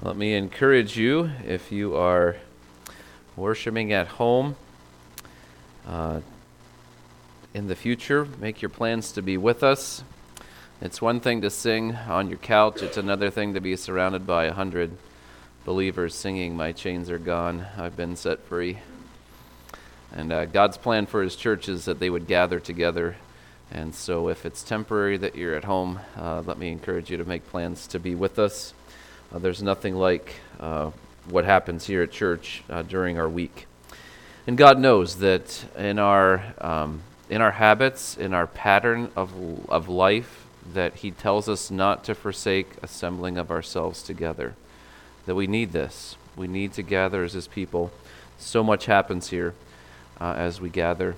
Let me encourage you if you are worshiping at home uh, in the future, make your plans to be with us. It's one thing to sing on your couch, it's another thing to be surrounded by a hundred believers singing, My chains are gone, I've been set free. And uh, God's plan for His church is that they would gather together. And so, if it's temporary that you're at home, uh, let me encourage you to make plans to be with us. Uh, there's nothing like uh, what happens here at church uh, during our week. And God knows that in our, um, in our habits, in our pattern of, of life, that He tells us not to forsake assembling of ourselves together. That we need this. We need to gather as His people. So much happens here uh, as we gather.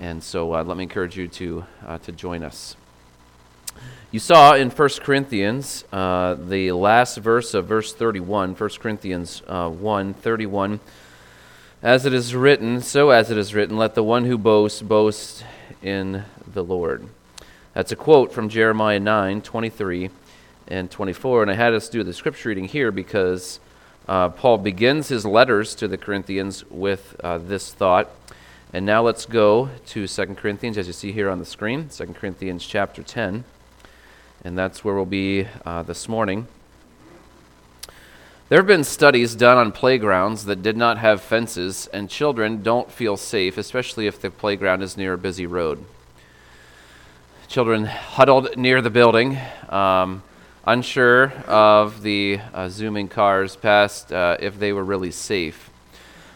And so uh, let me encourage you to, uh, to join us. You saw in 1 Corinthians, uh, the last verse of verse 31, 1 Corinthians uh, 1 31. As it is written, so as it is written, let the one who boasts boast in the Lord. That's a quote from Jeremiah 9 23 and 24. And I had us do the scripture reading here because uh, Paul begins his letters to the Corinthians with uh, this thought. And now let's go to 2 Corinthians, as you see here on the screen, 2 Corinthians chapter 10 and that's where we'll be uh, this morning. There have been studies done on playgrounds that did not have fences, and children don't feel safe, especially if the playground is near a busy road. Children huddled near the building, um, unsure of the uh, zooming cars past uh, if they were really safe.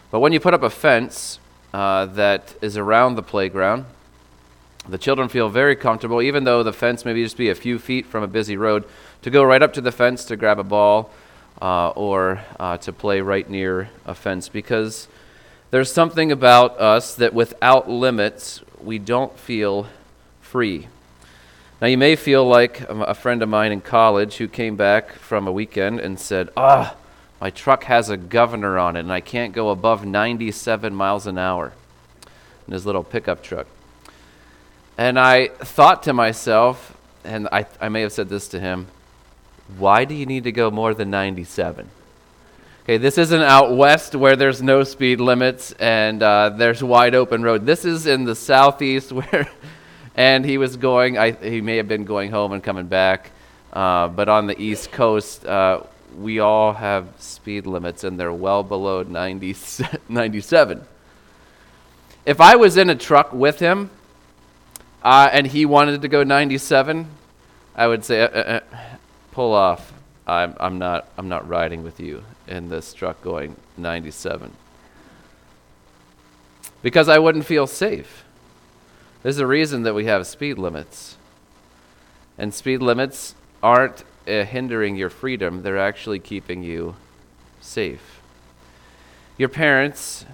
But when you put up a fence uh, that is around the playground, the children feel very comfortable, even though the fence may just be a few feet from a busy road, to go right up to the fence to grab a ball uh, or uh, to play right near a fence because there's something about us that without limits, we don't feel free. Now, you may feel like a friend of mine in college who came back from a weekend and said, Ah, oh, my truck has a governor on it and I can't go above 97 miles an hour in his little pickup truck. And I thought to myself, and I, I may have said this to him, why do you need to go more than 97? Okay, this isn't out west where there's no speed limits and uh, there's wide open road. This is in the southeast where, and he was going, I, he may have been going home and coming back, uh, but on the east coast, uh, we all have speed limits and they're well below 90, 97. If I was in a truck with him, uh, and he wanted to go 97, I would say, uh, uh, uh, pull off. I'm, I'm, not, I'm not riding with you in this truck going 97. Because I wouldn't feel safe. There's a reason that we have speed limits. And speed limits aren't uh, hindering your freedom, they're actually keeping you safe. Your parents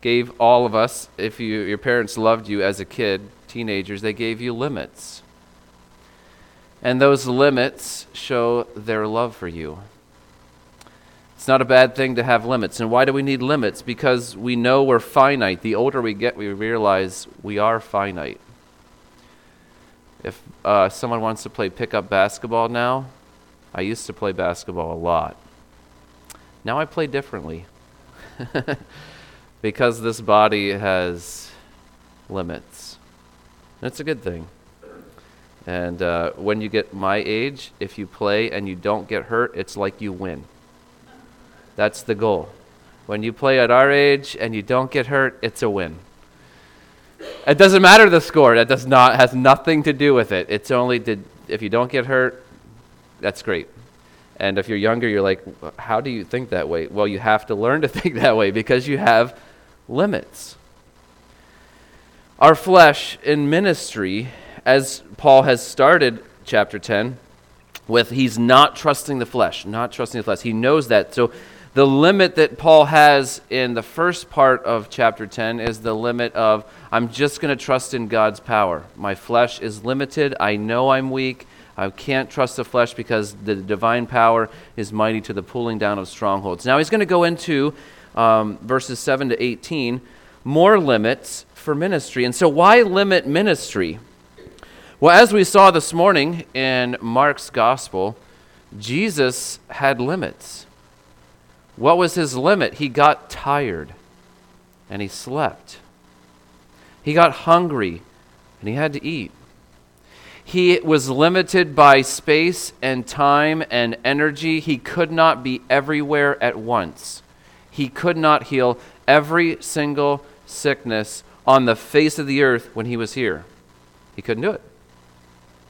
gave all of us, if you, your parents loved you as a kid, teenagers, they gave you limits. And those limits show their love for you. It's not a bad thing to have limits. And why do we need limits? Because we know we're finite. The older we get, we realize we are finite. If uh, someone wants to play pickup basketball now, I used to play basketball a lot. Now I play differently. because this body has limits. That's a good thing. And uh, when you get my age, if you play and you don't get hurt, it's like you win. That's the goal. When you play at our age and you don't get hurt, it's a win. It doesn't matter the score. That does not has nothing to do with it. It's only did if you don't get hurt, that's great. And if you're younger, you're like, how do you think that way? Well, you have to learn to think that way because you have limits. Our flesh in ministry, as Paul has started chapter 10 with, he's not trusting the flesh, not trusting the flesh. He knows that. So the limit that Paul has in the first part of chapter 10 is the limit of, I'm just going to trust in God's power. My flesh is limited. I know I'm weak. I can't trust the flesh because the divine power is mighty to the pulling down of strongholds. Now he's going to go into um, verses 7 to 18 more limits for ministry. And so, why limit ministry? Well, as we saw this morning in Mark's gospel, Jesus had limits. What was his limit? He got tired and he slept. He got hungry and he had to eat. He was limited by space and time and energy. He could not be everywhere at once. He could not heal every single sickness on the face of the earth when he was here. He couldn't do it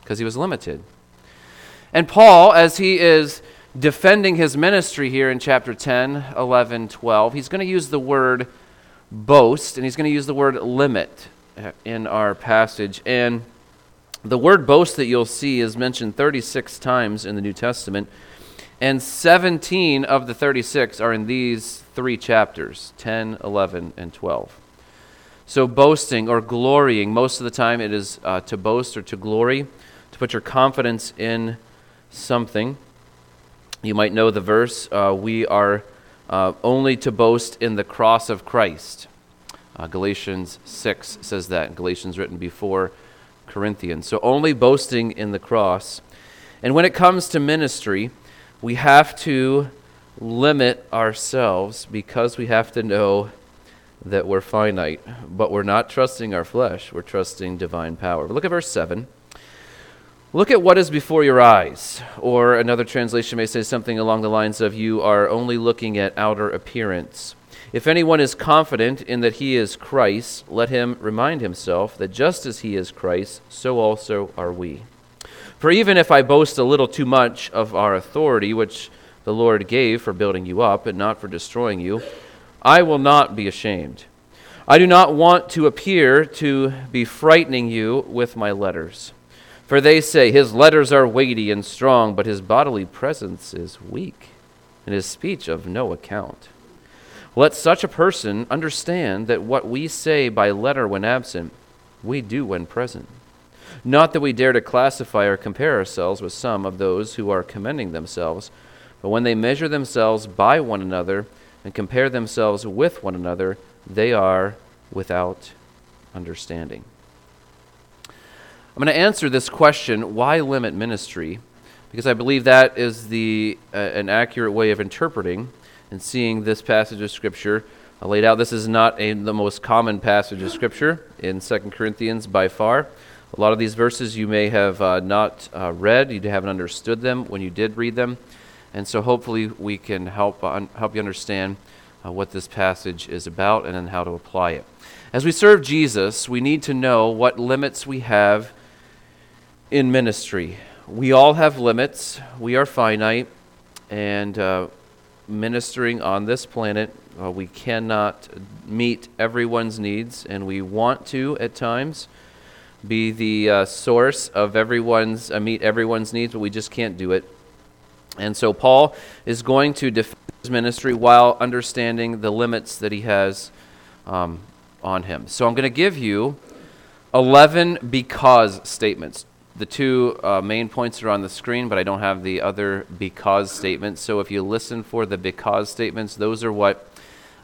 because he was limited. And Paul, as he is defending his ministry here in chapter 10, 11, 12, he's going to use the word boast and he's going to use the word limit uh, in our passage. And the word boast that you'll see is mentioned 36 times in the New Testament, and 17 of the 36 are in these three chapters 10, 11, and 12. So, boasting or glorying, most of the time it is uh, to boast or to glory, to put your confidence in something. You might know the verse uh, we are uh, only to boast in the cross of Christ. Uh, Galatians 6 says that. Galatians written before Corinthians. So only boasting in the cross. And when it comes to ministry, we have to limit ourselves because we have to know that we're finite. But we're not trusting our flesh, we're trusting divine power. Look at verse 7. Look at what is before your eyes. Or another translation may say something along the lines of, You are only looking at outer appearance. If anyone is confident in that he is Christ, let him remind himself that just as he is Christ, so also are we. For even if I boast a little too much of our authority, which the Lord gave for building you up and not for destroying you, I will not be ashamed. I do not want to appear to be frightening you with my letters. For they say, His letters are weighty and strong, but his bodily presence is weak, and his speech of no account. Let such a person understand that what we say by letter when absent, we do when present. Not that we dare to classify or compare ourselves with some of those who are commending themselves, but when they measure themselves by one another and compare themselves with one another, they are without understanding. I'm going to answer this question why limit ministry? Because I believe that is the, uh, an accurate way of interpreting and seeing this passage of Scripture laid out. This is not a, the most common passage of Scripture in 2 Corinthians by far. A lot of these verses you may have uh, not uh, read, you haven't understood them when you did read them. And so hopefully we can help, uh, help you understand uh, what this passage is about and then how to apply it. As we serve Jesus, we need to know what limits we have in ministry. We all have limits, we are finite, and uh, ministering on this planet, uh, we cannot meet everyone's needs, and we want to at times be the uh, source of everyone's uh, meet everyone's needs, but we just can't do it. And so Paul is going to defend his ministry while understanding the limits that he has um, on him. So I'm going to give you 11 because statements the two uh, main points are on the screen, but I don't have the other because statements. So if you listen for the because statements, those are what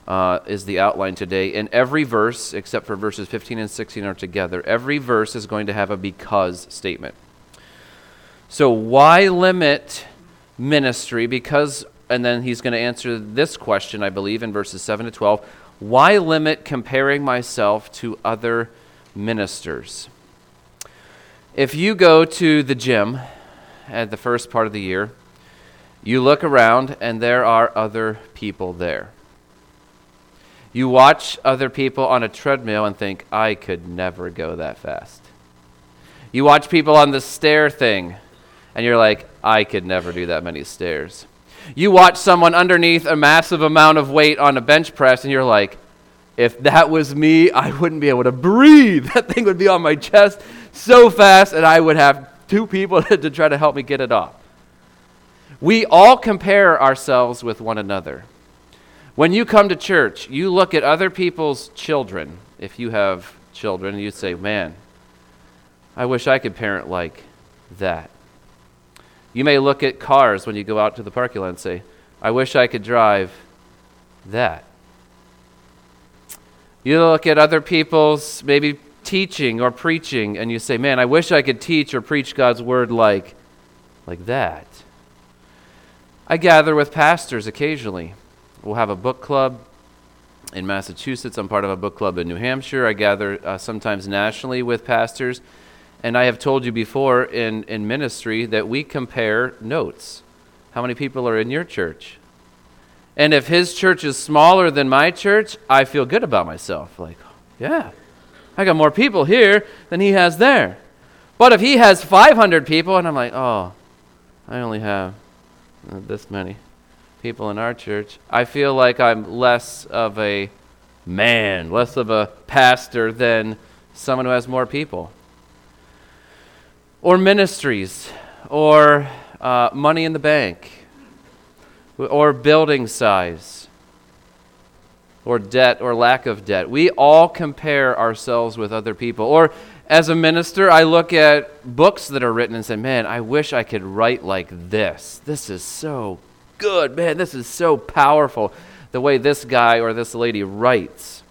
uh, is the outline today. And every verse, except for verses 15 and 16, are together. Every verse is going to have a because statement. So why limit ministry? Because, and then he's going to answer this question, I believe, in verses 7 to 12. Why limit comparing myself to other ministers? If you go to the gym at the first part of the year, you look around and there are other people there. You watch other people on a treadmill and think, I could never go that fast. You watch people on the stair thing and you're like, I could never do that many stairs. You watch someone underneath a massive amount of weight on a bench press and you're like, if that was me, I wouldn't be able to breathe. That thing would be on my chest so fast, and I would have two people to try to help me get it off. We all compare ourselves with one another. When you come to church, you look at other people's children. If you have children, you say, Man, I wish I could parent like that. You may look at cars when you go out to the parking lot and say, I wish I could drive that. You look at other people's maybe teaching or preaching and you say, "Man, I wish I could teach or preach God's word like like that." I gather with pastors occasionally we'll have a book club in Massachusetts. I'm part of a book club in New Hampshire. I gather uh, sometimes nationally with pastors. And I have told you before in, in ministry that we compare notes. How many people are in your church? And if his church is smaller than my church, I feel good about myself. Like, yeah, I got more people here than he has there. But if he has 500 people, and I'm like, oh, I only have uh, this many people in our church, I feel like I'm less of a man, less of a pastor than someone who has more people. Or ministries, or uh, money in the bank or building size, or debt or lack of debt. We all compare ourselves with other people. Or as a minister, I look at books that are written and say, man, I wish I could write like this. This is so good. Man, this is so powerful the way this guy or this lady writes.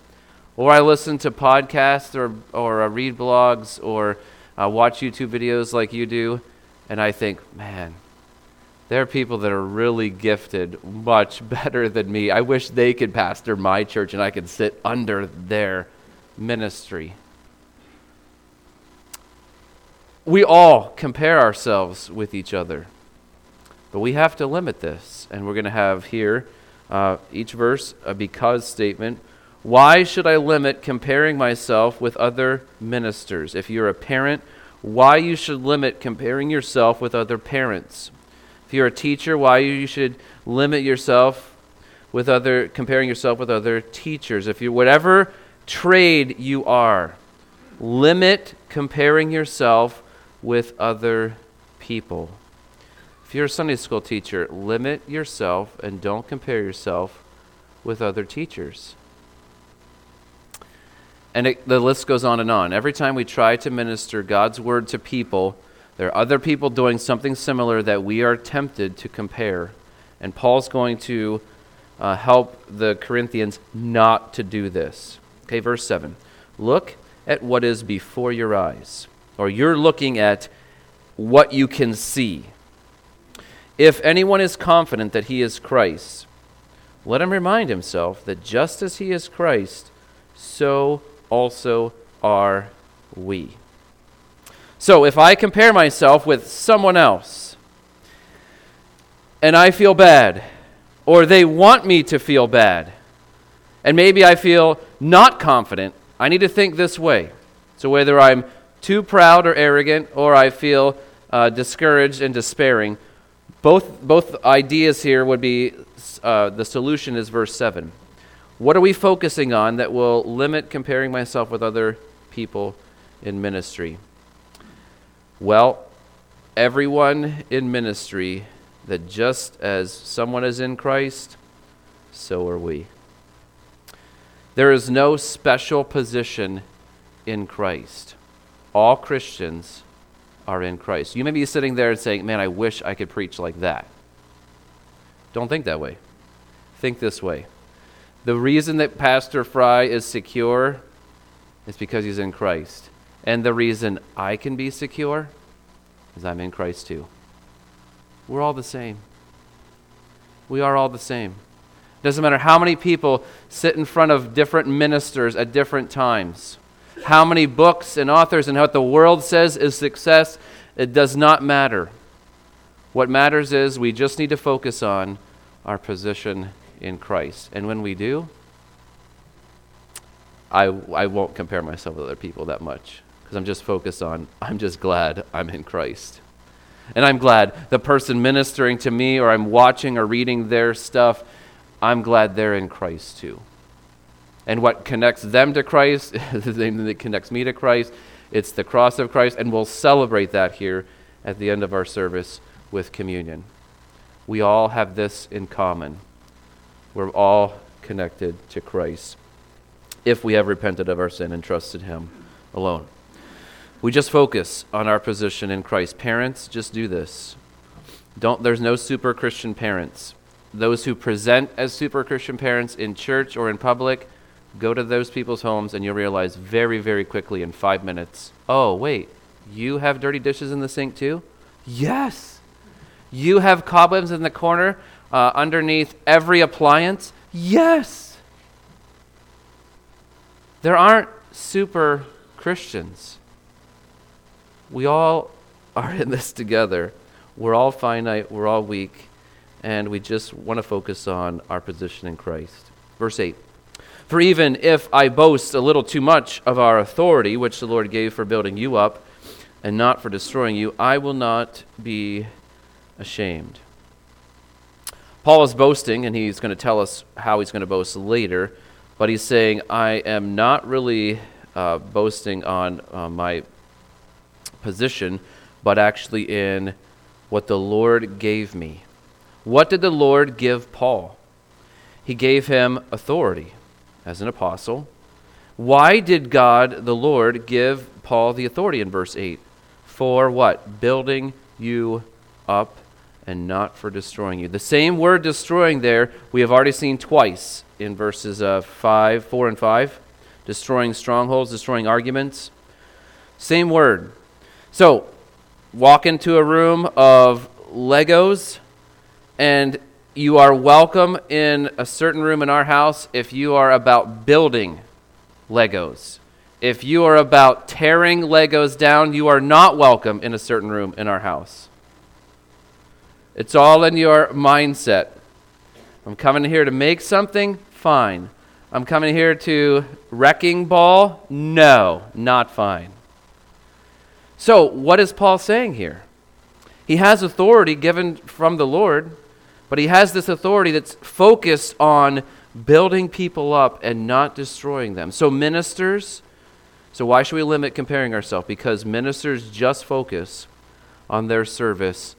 Or I listen to podcasts or, or uh, read blogs or uh, watch YouTube videos like you do, and I think, man, there are people that are really gifted, much better than me. I wish they could pastor my church and I could sit under their ministry. We all compare ourselves with each other, but we have to limit this. And we're going to have here uh, each verse a because statement. Why should I limit comparing myself with other ministers? If you're a parent, why you should limit comparing yourself with other parents? If you're a teacher, why you should limit yourself with other comparing yourself with other teachers. If you whatever trade you are, limit comparing yourself with other people. If you're a Sunday school teacher, limit yourself and don't compare yourself with other teachers. And it, the list goes on and on. Every time we try to minister God's word to people, there are other people doing something similar that we are tempted to compare. And Paul's going to uh, help the Corinthians not to do this. Okay, verse 7. Look at what is before your eyes, or you're looking at what you can see. If anyone is confident that he is Christ, let him remind himself that just as he is Christ, so also are we. So if I compare myself with someone else and I feel bad, or they want me to feel bad, and maybe I feel not confident, I need to think this way. So whether I'm too proud or arrogant, or I feel uh, discouraged and despairing, both, both ideas here would be uh, the solution is verse 7. What are we focusing on that will limit comparing myself with other people in ministry? Well, everyone in ministry, that just as someone is in Christ, so are we. There is no special position in Christ. All Christians are in Christ. You may be sitting there and saying, Man, I wish I could preach like that. Don't think that way. Think this way. The reason that Pastor Fry is secure is because he's in Christ. And the reason I can be secure is I'm in Christ too. We're all the same. We are all the same. Doesn't matter how many people sit in front of different ministers at different times, how many books and authors and what the world says is success, it does not matter. What matters is we just need to focus on our position in Christ. And when we do, I, I won't compare myself with other people that much because I'm just focused on, I'm just glad I'm in Christ. And I'm glad the person ministering to me or I'm watching or reading their stuff, I'm glad they're in Christ too. And what connects them to Christ is the thing that connects me to Christ. It's the cross of Christ, and we'll celebrate that here at the end of our service with communion. We all have this in common. We're all connected to Christ if we have repented of our sin and trusted Him alone. We just focus on our position in Christ. Parents, just do this. Don't, there's no super Christian parents. Those who present as super Christian parents in church or in public, go to those people's homes and you'll realize very, very quickly in five minutes oh, wait, you have dirty dishes in the sink too? Yes. You have cobwebs in the corner uh, underneath every appliance? Yes. There aren't super Christians. We all are in this together. We're all finite, we're all weak, and we just want to focus on our position in Christ. Verse 8 For even if I boast a little too much of our authority, which the Lord gave for building you up and not for destroying you, I will not be ashamed. Paul is boasting, and he's going to tell us how he's going to boast later, but he's saying, I am not really uh, boasting on uh, my position, but actually in what the Lord gave me. What did the Lord give Paul? He gave him authority as an apostle. Why did God, the Lord, give Paul the authority in verse 8? For what? Building you up and not for destroying you. The same word destroying there we have already seen twice in verses uh, 5, 4 and 5. Destroying strongholds, destroying arguments. Same word. So, walk into a room of Legos, and you are welcome in a certain room in our house if you are about building Legos. If you are about tearing Legos down, you are not welcome in a certain room in our house. It's all in your mindset. I'm coming here to make something? Fine. I'm coming here to wrecking ball? No, not fine. So, what is Paul saying here? He has authority given from the Lord, but he has this authority that's focused on building people up and not destroying them. So, ministers, so why should we limit comparing ourselves? Because ministers just focus on their service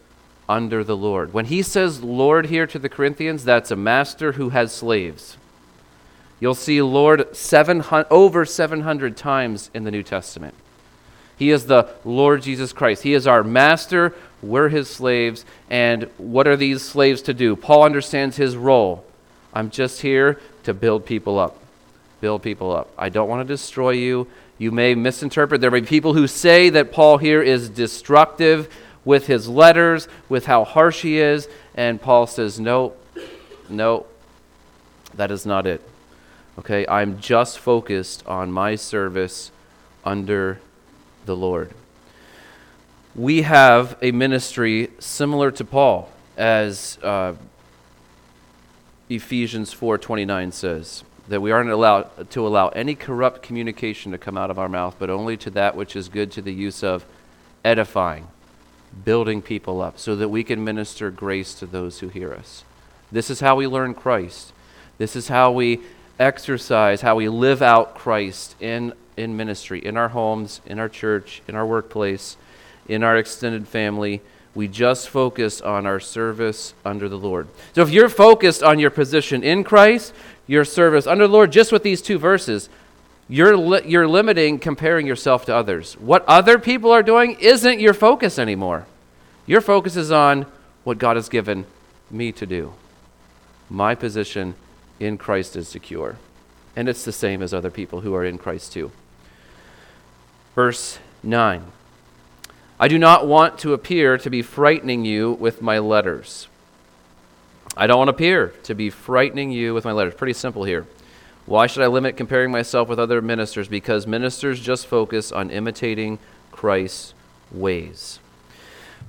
under the Lord. When he says Lord here to the Corinthians, that's a master who has slaves. You'll see Lord 700, over 700 times in the New Testament. He is the Lord Jesus Christ. He is our master. We're his slaves. And what are these slaves to do? Paul understands his role. I'm just here to build people up. Build people up. I don't want to destroy you. You may misinterpret. There may be people who say that Paul here is destructive with his letters, with how harsh he is. And Paul says, No, no, that is not it. Okay, I'm just focused on my service under the Lord. We have a ministry similar to Paul, as uh, Ephesians 4:29 says, that we aren't allowed to allow any corrupt communication to come out of our mouth, but only to that which is good to the use of edifying, building people up, so that we can minister grace to those who hear us. This is how we learn Christ. This is how we exercise, how we live out Christ in in ministry, in our homes, in our church, in our workplace, in our extended family. We just focus on our service under the Lord. So if you're focused on your position in Christ, your service under the Lord, just with these two verses, you're, li- you're limiting comparing yourself to others. What other people are doing isn't your focus anymore. Your focus is on what God has given me to do. My position in Christ is secure. And it's the same as other people who are in Christ too. Verse 9 I do not want to appear to be frightening you with my letters. I don't want to appear to be frightening you with my letters. Pretty simple here. Why should I limit comparing myself with other ministers? Because ministers just focus on imitating Christ's ways.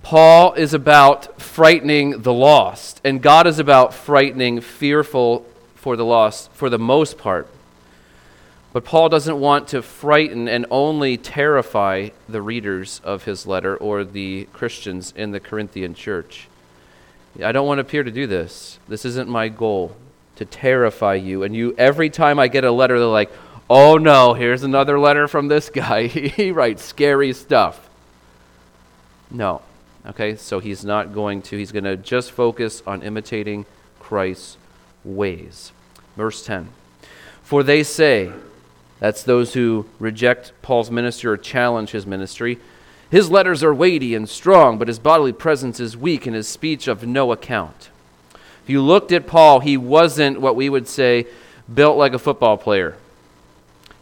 Paul is about frightening the lost, and God is about frightening fearful for the lost for the most part. But Paul doesn't want to frighten and only terrify the readers of his letter or the Christians in the Corinthian church. I don't want to appear to do this. This isn't my goal to terrify you. And you, every time I get a letter, they're like, oh no, here's another letter from this guy. he writes scary stuff. No. Okay, so he's not going to. He's going to just focus on imitating Christ's ways. Verse 10 For they say, that's those who reject Paul's ministry or challenge his ministry. His letters are weighty and strong, but his bodily presence is weak and his speech of no account. You looked at Paul, he wasn't what we would say built like a football player.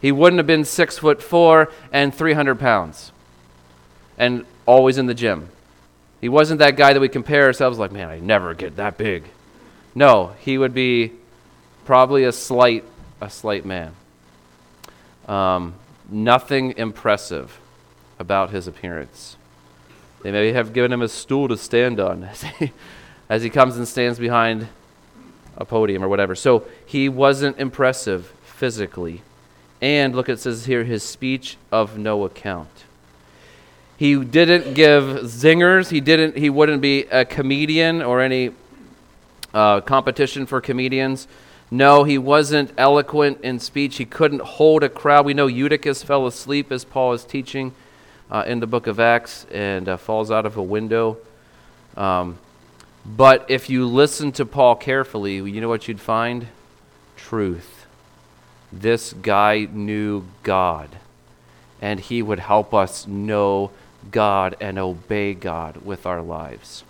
He wouldn't have been six foot four and 300 pounds and always in the gym. He wasn't that guy that we compare ourselves like, man, I never get that big. No, he would be probably a slight, a slight man. Um, nothing impressive about his appearance. They may have given him a stool to stand on as he comes and stands behind a podium or whatever. So he wasn't impressive physically. And look, it says here, his speech of no account. He didn't give zingers. He didn't. He wouldn't be a comedian or any uh, competition for comedians. No, he wasn't eloquent in speech. He couldn't hold a crowd. We know Eutychus fell asleep as Paul is teaching uh, in the book of Acts and uh, falls out of a window. Um, but if you listen to Paul carefully, you know what you'd find? Truth. This guy knew God, and he would help us know God and obey God with our lives.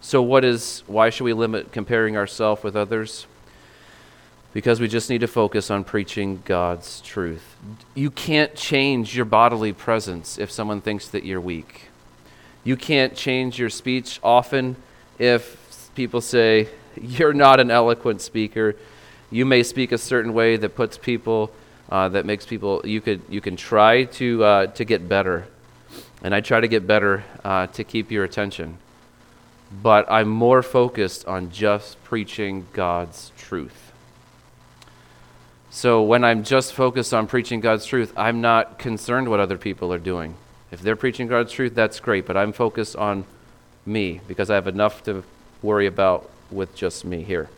So, what is, why should we limit comparing ourselves with others? Because we just need to focus on preaching God's truth. You can't change your bodily presence if someone thinks that you're weak. You can't change your speech often if people say, You're not an eloquent speaker. You may speak a certain way that puts people, uh, that makes people, you, could, you can try to, uh, to get better and I try to get better uh, to keep your attention. But I'm more focused on just preaching God's truth. So when I'm just focused on preaching God's truth, I'm not concerned what other people are doing. If they're preaching God's truth, that's great, but I'm focused on me because I have enough to worry about with just me here.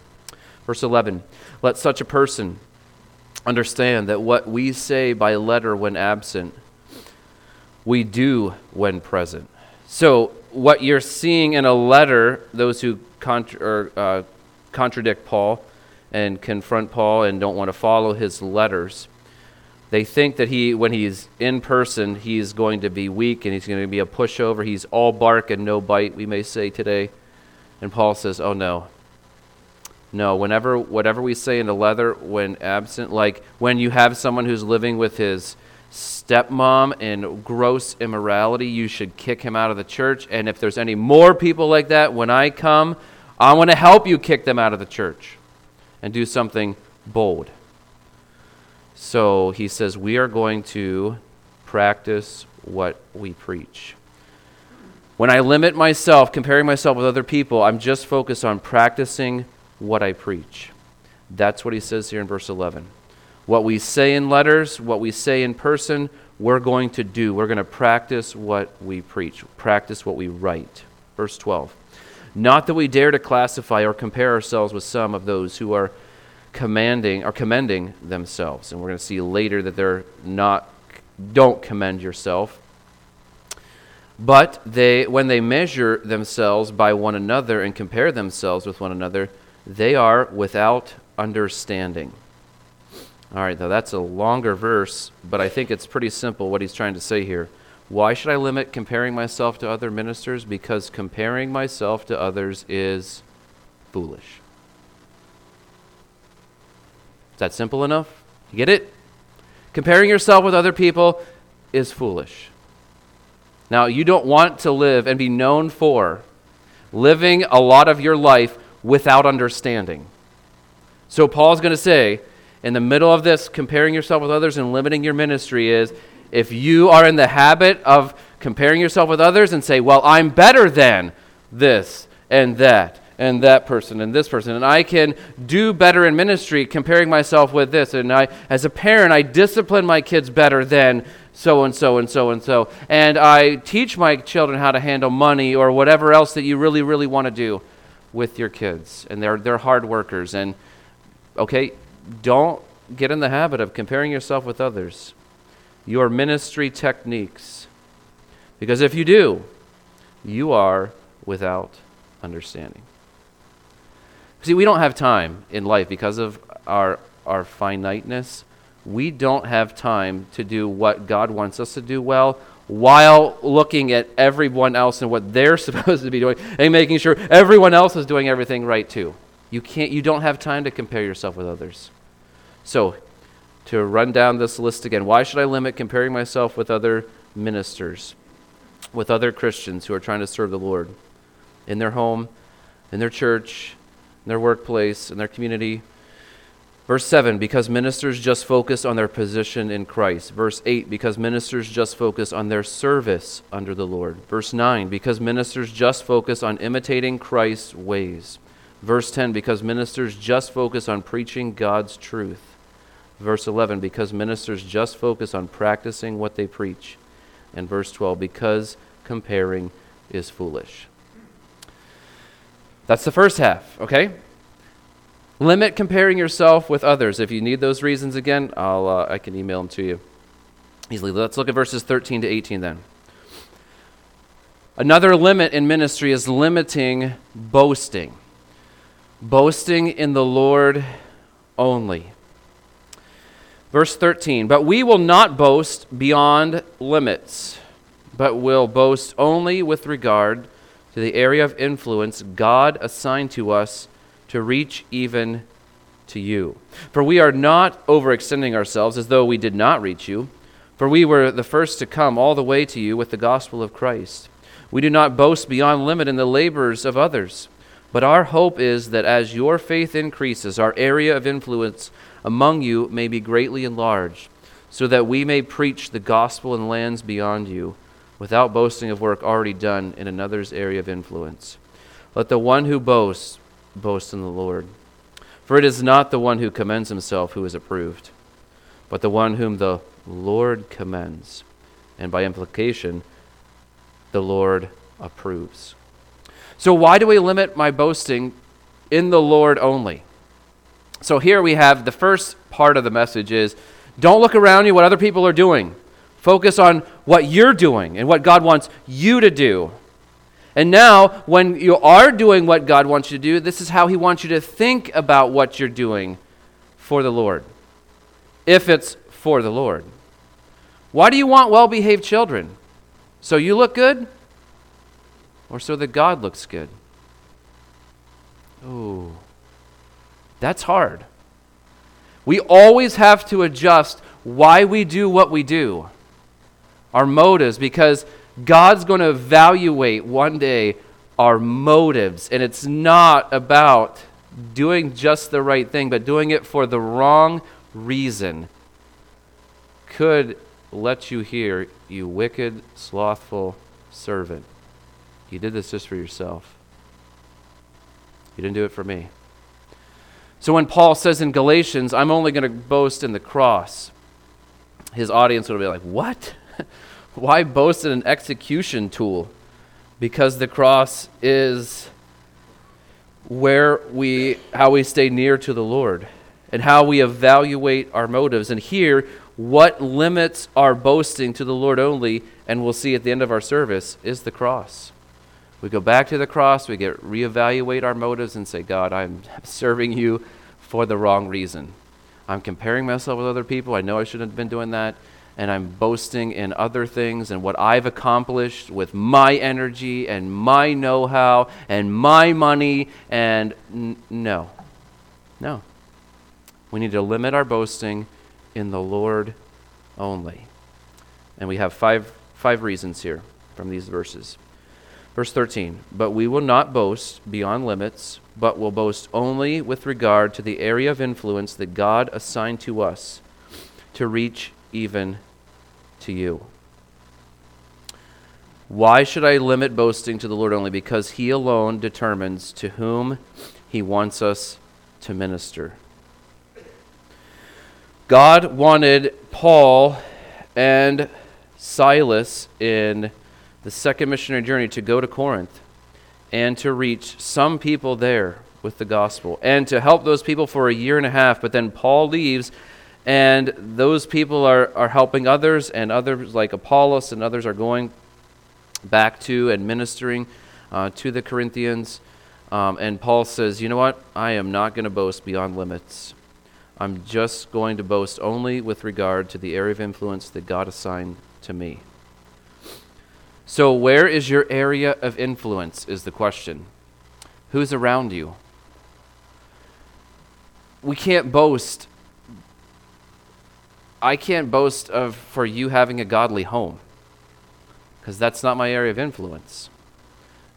Verse 11 Let such a person understand that what we say by letter when absent we do when present. So, what you're seeing in a letter, those who contra- or, uh, contradict Paul and confront Paul and don't want to follow his letters, they think that he, when he's in person, he's going to be weak and he's going to be a pushover. He's all bark and no bite, we may say today. And Paul says, "Oh no, no, whenever whatever we say in a letter when absent, like when you have someone who's living with his stepmom in gross immorality, you should kick him out of the church. And if there's any more people like that, when I come, I want to help you kick them out of the church and do something bold. So he says, We are going to practice what we preach. When I limit myself, comparing myself with other people, I'm just focused on practicing what I preach. That's what he says here in verse 11. What we say in letters, what we say in person, we're going to do. We're going to practice what we preach, practice what we write. Verse 12. Not that we dare to classify or compare ourselves with some of those who are commanding or commending themselves. And we're going to see later that they're not don't commend yourself. But they when they measure themselves by one another and compare themselves with one another, they are without understanding. All right, now that's a longer verse, but I think it's pretty simple what he's trying to say here. Why should I limit comparing myself to other ministers? Because comparing myself to others is foolish. Is that simple enough? You get it? Comparing yourself with other people is foolish. Now, you don't want to live and be known for living a lot of your life without understanding. So, Paul's going to say, in the middle of this, comparing yourself with others and limiting your ministry is if you are in the habit of comparing yourself with others and say, well, I'm better than this and that and that person and this person. And I can do better in ministry comparing myself with this. And I as a parent I discipline my kids better than so and so and so and so. And I teach my children how to handle money or whatever else that you really really want to do with your kids. And they're they're hard workers. And okay don't get in the habit of comparing yourself with others, your ministry techniques. Because if you do, you are without understanding. See, we don't have time in life because of our, our finiteness. We don't have time to do what God wants us to do well while looking at everyone else and what they're supposed to be doing and making sure everyone else is doing everything right too. You can't you don't have time to compare yourself with others. So, to run down this list again, why should I limit comparing myself with other ministers, with other Christians who are trying to serve the Lord in their home, in their church, in their workplace, in their community? Verse 7, because ministers just focus on their position in Christ. Verse 8, because ministers just focus on their service under the Lord. Verse 9, because ministers just focus on imitating Christ's ways. Verse 10, because ministers just focus on preaching God's truth. Verse 11, because ministers just focus on practicing what they preach. And verse 12, because comparing is foolish. That's the first half, okay? Limit comparing yourself with others. If you need those reasons again, I'll, uh, I can email them to you easily. Let's look at verses 13 to 18 then. Another limit in ministry is limiting boasting. Boasting in the Lord only. Verse 13, but we will not boast beyond limits, but will boast only with regard to the area of influence God assigned to us to reach even to you. For we are not overextending ourselves as though we did not reach you, for we were the first to come all the way to you with the gospel of Christ. We do not boast beyond limit in the labors of others, but our hope is that as your faith increases, our area of influence among you may be greatly enlarged, so that we may preach the gospel in lands beyond you, without boasting of work already done in another's area of influence. Let the one who boasts boast in the Lord. For it is not the one who commends himself who is approved, but the one whom the Lord commends, and by implication, the Lord approves. So, why do we limit my boasting in the Lord only? So, here we have the first part of the message is don't look around you what other people are doing. Focus on what you're doing and what God wants you to do. And now, when you are doing what God wants you to do, this is how He wants you to think about what you're doing for the Lord, if it's for the Lord. Why do you want well behaved children? So you look good? Or so that God looks good? Oh, that's hard. We always have to adjust why we do what we do, our motives, because God's going to evaluate one day our motives. And it's not about doing just the right thing, but doing it for the wrong reason. Could let you hear, you wicked, slothful servant. You did this just for yourself. You didn't do it for me. So when Paul says in Galatians, I'm only going to boast in the cross, his audience will be like, What? Why boast in an execution tool? Because the cross is where we how we stay near to the Lord and how we evaluate our motives. And here, what limits our boasting to the Lord only, and we'll see at the end of our service, is the cross. We go back to the cross, we get reevaluate our motives and say, God, I'm serving you for the wrong reason. I'm comparing myself with other people. I know I shouldn't have been doing that and I'm boasting in other things and what I've accomplished with my energy and my know how and my money. And n- no, no. We need to limit our boasting in the Lord only. And we have five, five reasons here from these verses. Verse 13, but we will not boast beyond limits, but will boast only with regard to the area of influence that God assigned to us to reach even to you. Why should I limit boasting to the Lord only? Because He alone determines to whom He wants us to minister. God wanted Paul and Silas in the second missionary journey to go to Corinth and to reach some people there with the gospel and to help those people for a year and a half. But then Paul leaves and those people are, are helping others, and others like Apollos and others are going back to and ministering uh, to the Corinthians. Um, and Paul says, You know what? I am not going to boast beyond limits. I'm just going to boast only with regard to the area of influence that God assigned to me. So, where is your area of influence? Is the question. Who's around you? We can't boast I can't boast of for you having a godly home because that's not my area of influence.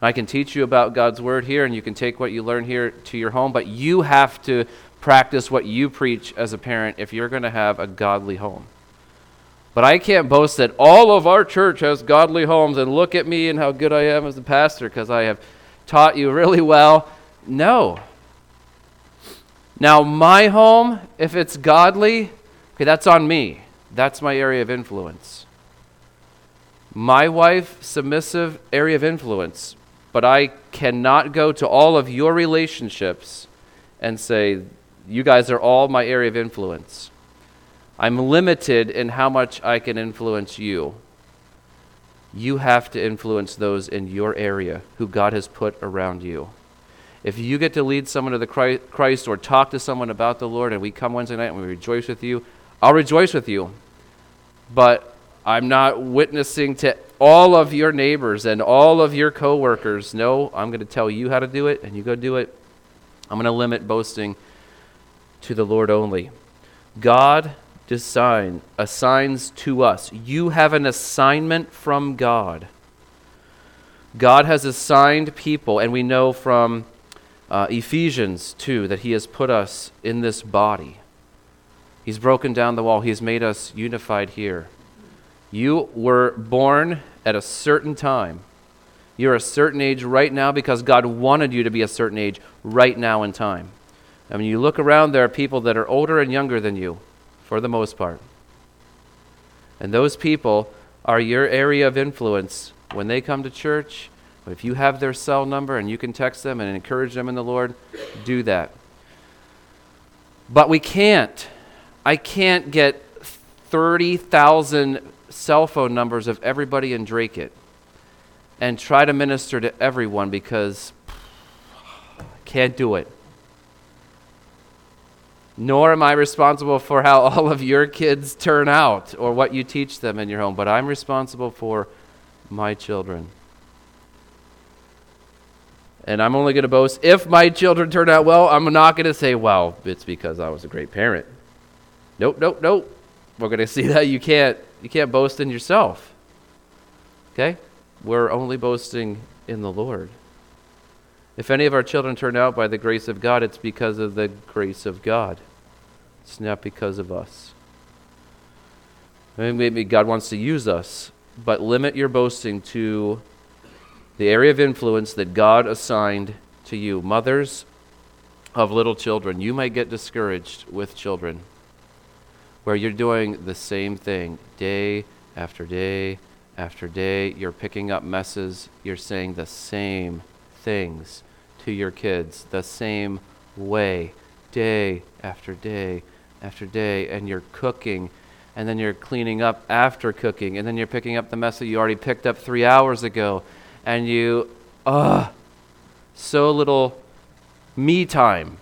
I can teach you about God's word here and you can take what you learn here to your home, but you have to practice what you preach as a parent if you're going to have a godly home. But I can't boast that all of our church has godly homes and look at me and how good I am as a pastor because I have taught you really well. No. Now, my home, if it's godly, okay, that's on me. That's my area of influence. My wife, submissive area of influence. But I cannot go to all of your relationships and say, you guys are all my area of influence. I'm limited in how much I can influence you. You have to influence those in your area who God has put around you. If you get to lead someone to the Christ or talk to someone about the Lord and we come Wednesday night and we rejoice with you, I'll rejoice with you. But I'm not witnessing to all of your neighbors and all of your coworkers. No, I'm going to tell you how to do it and you go do it. I'm going to limit boasting to the Lord only. God design, assigns to us. You have an assignment from God. God has assigned people, and we know from uh, Ephesians 2 that He has put us in this body. He's broken down the wall, He has made us unified here. You were born at a certain time. You're a certain age right now because God wanted you to be a certain age right now in time. I mean, you look around, there are people that are older and younger than you for the most part. And those people are your area of influence when they come to church. If you have their cell number and you can text them and encourage them in the Lord, do that. But we can't. I can't get 30,000 cell phone numbers of everybody in Dracut and try to minister to everyone because I can't do it nor am I responsible for how all of your kids turn out or what you teach them in your home, but I'm responsible for my children. And I'm only going to boast if my children turn out well. I'm not going to say, well, it's because I was a great parent. Nope, nope, nope. We're going to see that you can't you can't boast in yourself. Okay? We're only boasting in the Lord. If any of our children turn out by the grace of God, it's because of the grace of God. It's not because of us. Maybe God wants to use us, but limit your boasting to the area of influence that God assigned to you. Mothers of little children, you might get discouraged with children where you're doing the same thing day after day after day. You're picking up messes, you're saying the same things to your kids the same way, day after day after day, and you're cooking, and then you're cleaning up after cooking, and then you're picking up the mess that you already picked up three hours ago, and you, ugh, so little me time.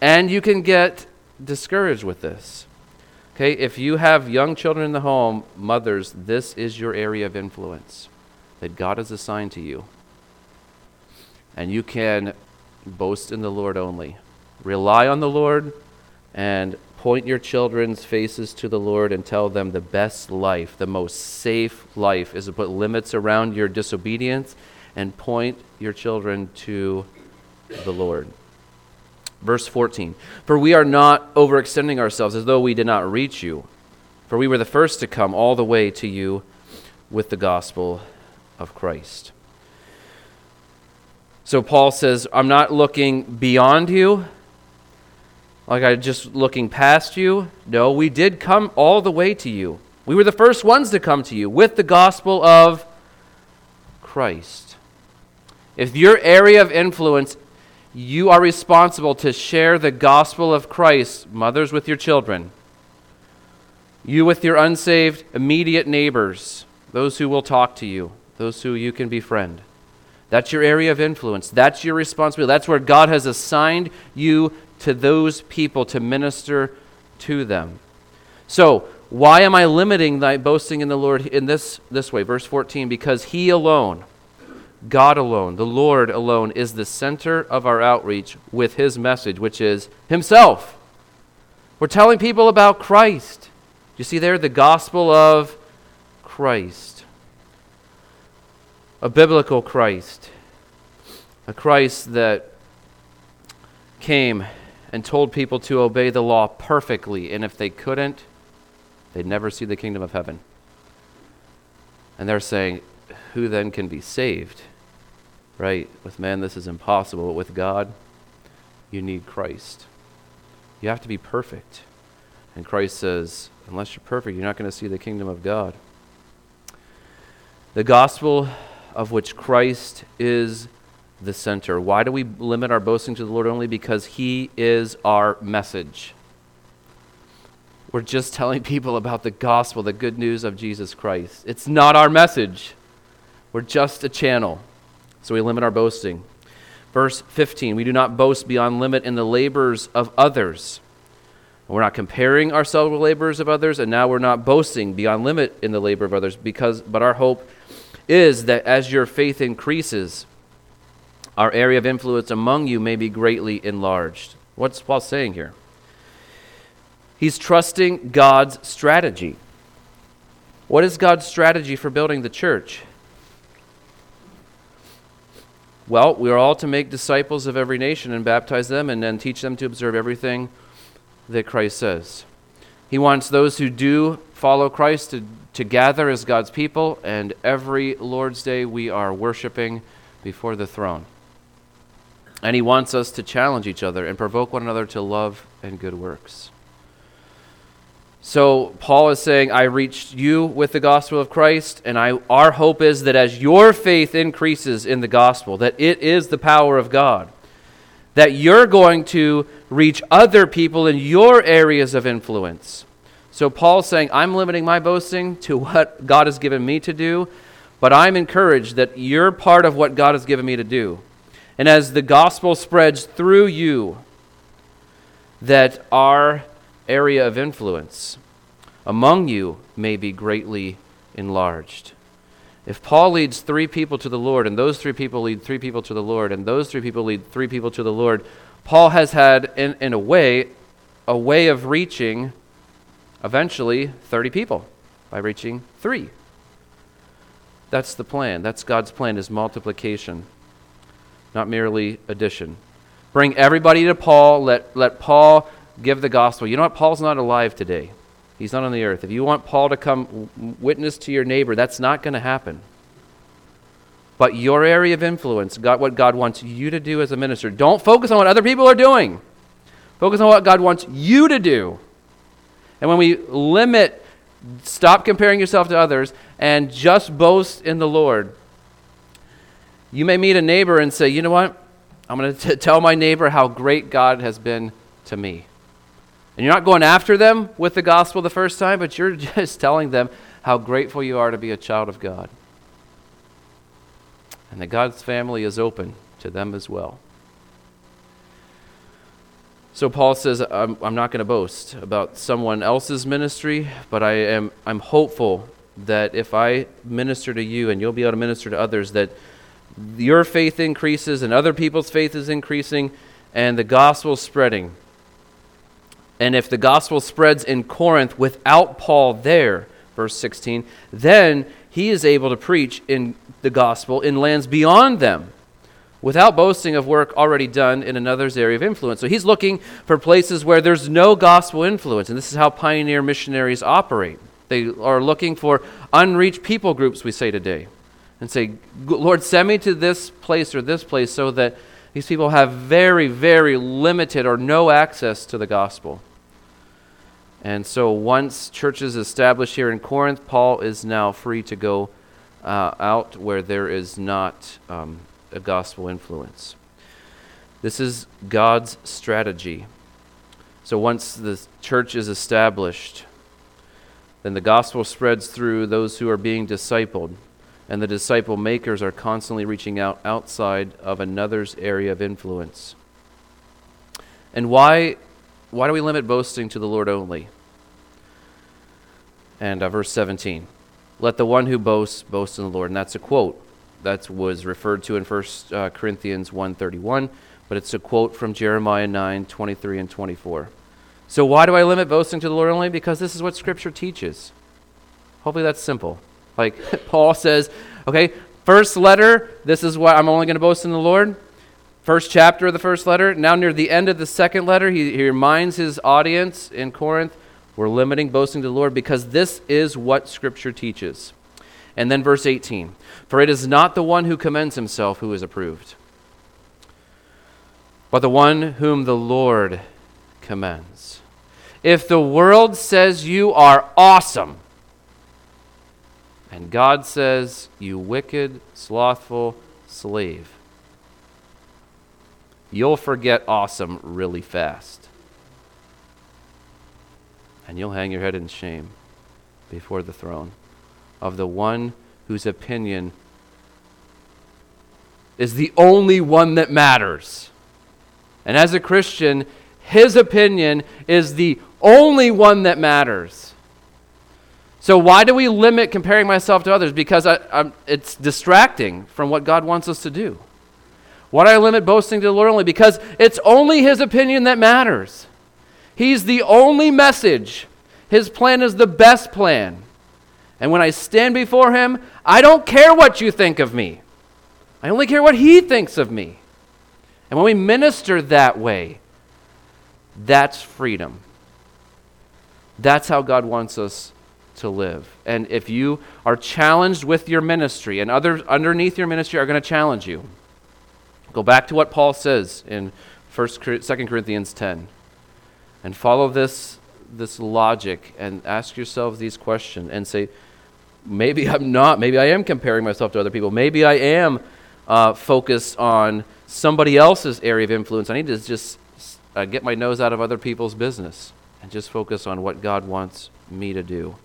And you can get discouraged with this. Okay, if you have young children in the home, mothers, this is your area of influence that God has assigned to you and you can boast in the Lord only. Rely on the Lord and point your children's faces to the Lord and tell them the best life, the most safe life, is to put limits around your disobedience and point your children to the Lord. Verse 14 For we are not overextending ourselves as though we did not reach you, for we were the first to come all the way to you with the gospel of Christ. So Paul says, I'm not looking beyond you, like I'm just looking past you. No, we did come all the way to you. We were the first ones to come to you with the gospel of Christ. If your area of influence, you are responsible to share the gospel of Christ, mothers with your children, you with your unsaved immediate neighbors, those who will talk to you, those who you can befriend. That's your area of influence. That's your responsibility. That's where God has assigned you to those people to minister to them. So, why am I limiting thy boasting in the Lord in this, this way? Verse 14, because He alone, God alone, the Lord alone, is the center of our outreach with His message, which is Himself. We're telling people about Christ. You see there the gospel of Christ a biblical Christ, a Christ that came and told people to obey the law perfectly, and if they couldn't, they'd never see the kingdom of heaven. And they're saying, who then can be saved? Right? With man, this is impossible, but with God, you need Christ. You have to be perfect. And Christ says, unless you're perfect, you're not going to see the kingdom of God. The gospel of which Christ is the center. Why do we limit our boasting to the Lord only? Because He is our message. We're just telling people about the gospel, the good news of Jesus Christ. It's not our message. We're just a channel. So we limit our boasting. Verse 15 We do not boast beyond limit in the labors of others. We're not comparing ourselves with labors of others, and now we're not boasting beyond limit in the labor of others, because but our hope is that as your faith increases, our area of influence among you may be greatly enlarged. What's Paul saying here? He's trusting God's strategy. What is God's strategy for building the church? Well, we are all to make disciples of every nation and baptize them and then teach them to observe everything that Christ says. He wants those who do follow Christ to, to gather as God's people, and every Lord's Day we are worshiping before the throne. And He wants us to challenge each other and provoke one another to love and good works. So Paul is saying, I reached you with the gospel of Christ, and I, our hope is that as your faith increases in the gospel, that it is the power of God, that you're going to reach other people in your areas of influence. So Paul's saying, I'm limiting my boasting to what God has given me to do, but I'm encouraged that you're part of what God has given me to do. And as the gospel spreads through you, that our area of influence among you may be greatly enlarged. If Paul leads three people to the Lord, and those three people lead three people to the Lord, and those three people lead three people to the Lord, Paul has had, in, in a way, a way of reaching eventually 30 people by reaching three. That's the plan. That's God's plan is multiplication, not merely addition. Bring everybody to Paul. Let, let Paul give the gospel. You know what? Paul's not alive today. He's not on the earth. If you want Paul to come witness to your neighbor, that's not going to happen. But your area of influence, God, what God wants you to do as a minister, don't focus on what other people are doing. Focus on what God wants you to do. And when we limit, stop comparing yourself to others and just boast in the Lord, you may meet a neighbor and say, you know what? I'm going to tell my neighbor how great God has been to me. And you're not going after them with the gospel the first time, but you're just telling them how grateful you are to be a child of God. And that God's family is open to them as well. So Paul says, I'm, I'm not going to boast about someone else's ministry, but I am I'm hopeful that if I minister to you and you'll be able to minister to others, that your faith increases and other people's faith is increasing and the gospel is spreading and if the gospel spreads in Corinth without Paul there, verse 16, then he is able to preach in the gospel in lands beyond them without boasting of work already done in another's area of influence. So he's looking for places where there's no gospel influence, and this is how pioneer missionaries operate. They are looking for unreached people groups, we say today, and say, Lord, send me to this place or this place so that these people have very, very limited or no access to the gospel. And so once churches established here in Corinth, Paul is now free to go uh, out where there is not um, a gospel influence. This is God's strategy. So once the church is established, then the gospel spreads through those who are being discipled, and the disciple makers are constantly reaching out outside of another's area of influence. And why why do we limit boasting to the Lord only? And uh, verse 17. Let the one who boasts boast in the Lord. And that's a quote that was referred to in 1 uh, Corinthians 1.31, but it's a quote from Jeremiah 9, 23 and 24. So why do I limit boasting to the Lord only? Because this is what Scripture teaches. Hopefully that's simple. Like Paul says, okay, first letter, this is why I'm only going to boast in the Lord. First chapter of the first letter. Now, near the end of the second letter, he, he reminds his audience in Corinth we're limiting boasting to the Lord because this is what Scripture teaches. And then verse 18 For it is not the one who commends himself who is approved, but the one whom the Lord commends. If the world says you are awesome, and God says, You wicked, slothful slave, you'll forget awesome really fast. And you'll hang your head in shame before the throne of the one whose opinion is the only one that matters. And as a Christian, his opinion is the only one that matters. So, why do we limit comparing myself to others? Because I, it's distracting from what God wants us to do. Why do I limit boasting to the Lord only? Because it's only His opinion that matters. He's the only message. His plan is the best plan. And when I stand before Him, I don't care what you think of me, I only care what He thinks of me. And when we minister that way, that's freedom. That's how God wants us to live. And if you are challenged with your ministry, and others underneath your ministry are going to challenge you, go back to what Paul says in 1st, 2 Corinthians 10 and follow this, this logic and ask yourselves these questions and say, maybe I'm not, maybe I am comparing myself to other people, maybe I am uh, focused on somebody else's area of influence. I need to just uh, get my nose out of other people's business and just focus on what God wants me to do.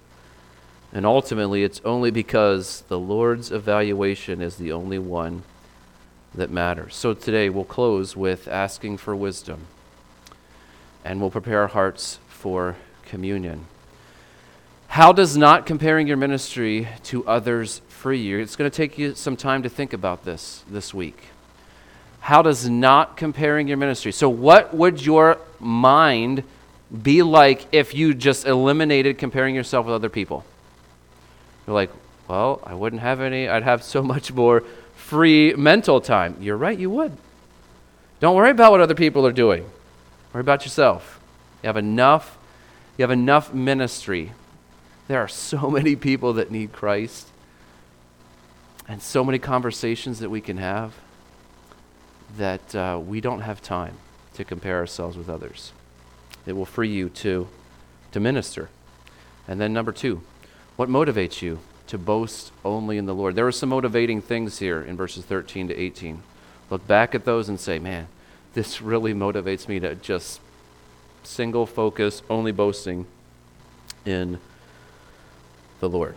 And ultimately, it's only because the Lord's evaluation is the only one that matters. So today, we'll close with asking for wisdom, and we'll prepare our hearts for communion. How does not comparing your ministry to others free you? It's going to take you some time to think about this this week. How does not comparing your ministry? So, what would your mind be like if you just eliminated comparing yourself with other people? You're like, well, I wouldn't have any, I'd have so much more free mental time. You're right, you would. Don't worry about what other people are doing. Worry about yourself. You have enough, you have enough ministry. There are so many people that need Christ and so many conversations that we can have that uh, we don't have time to compare ourselves with others. It will free you to, to minister. And then, number two, what motivates you to boast only in the Lord? There are some motivating things here in verses 13 to 18. Look back at those and say, man, this really motivates me to just single focus, only boasting in the Lord.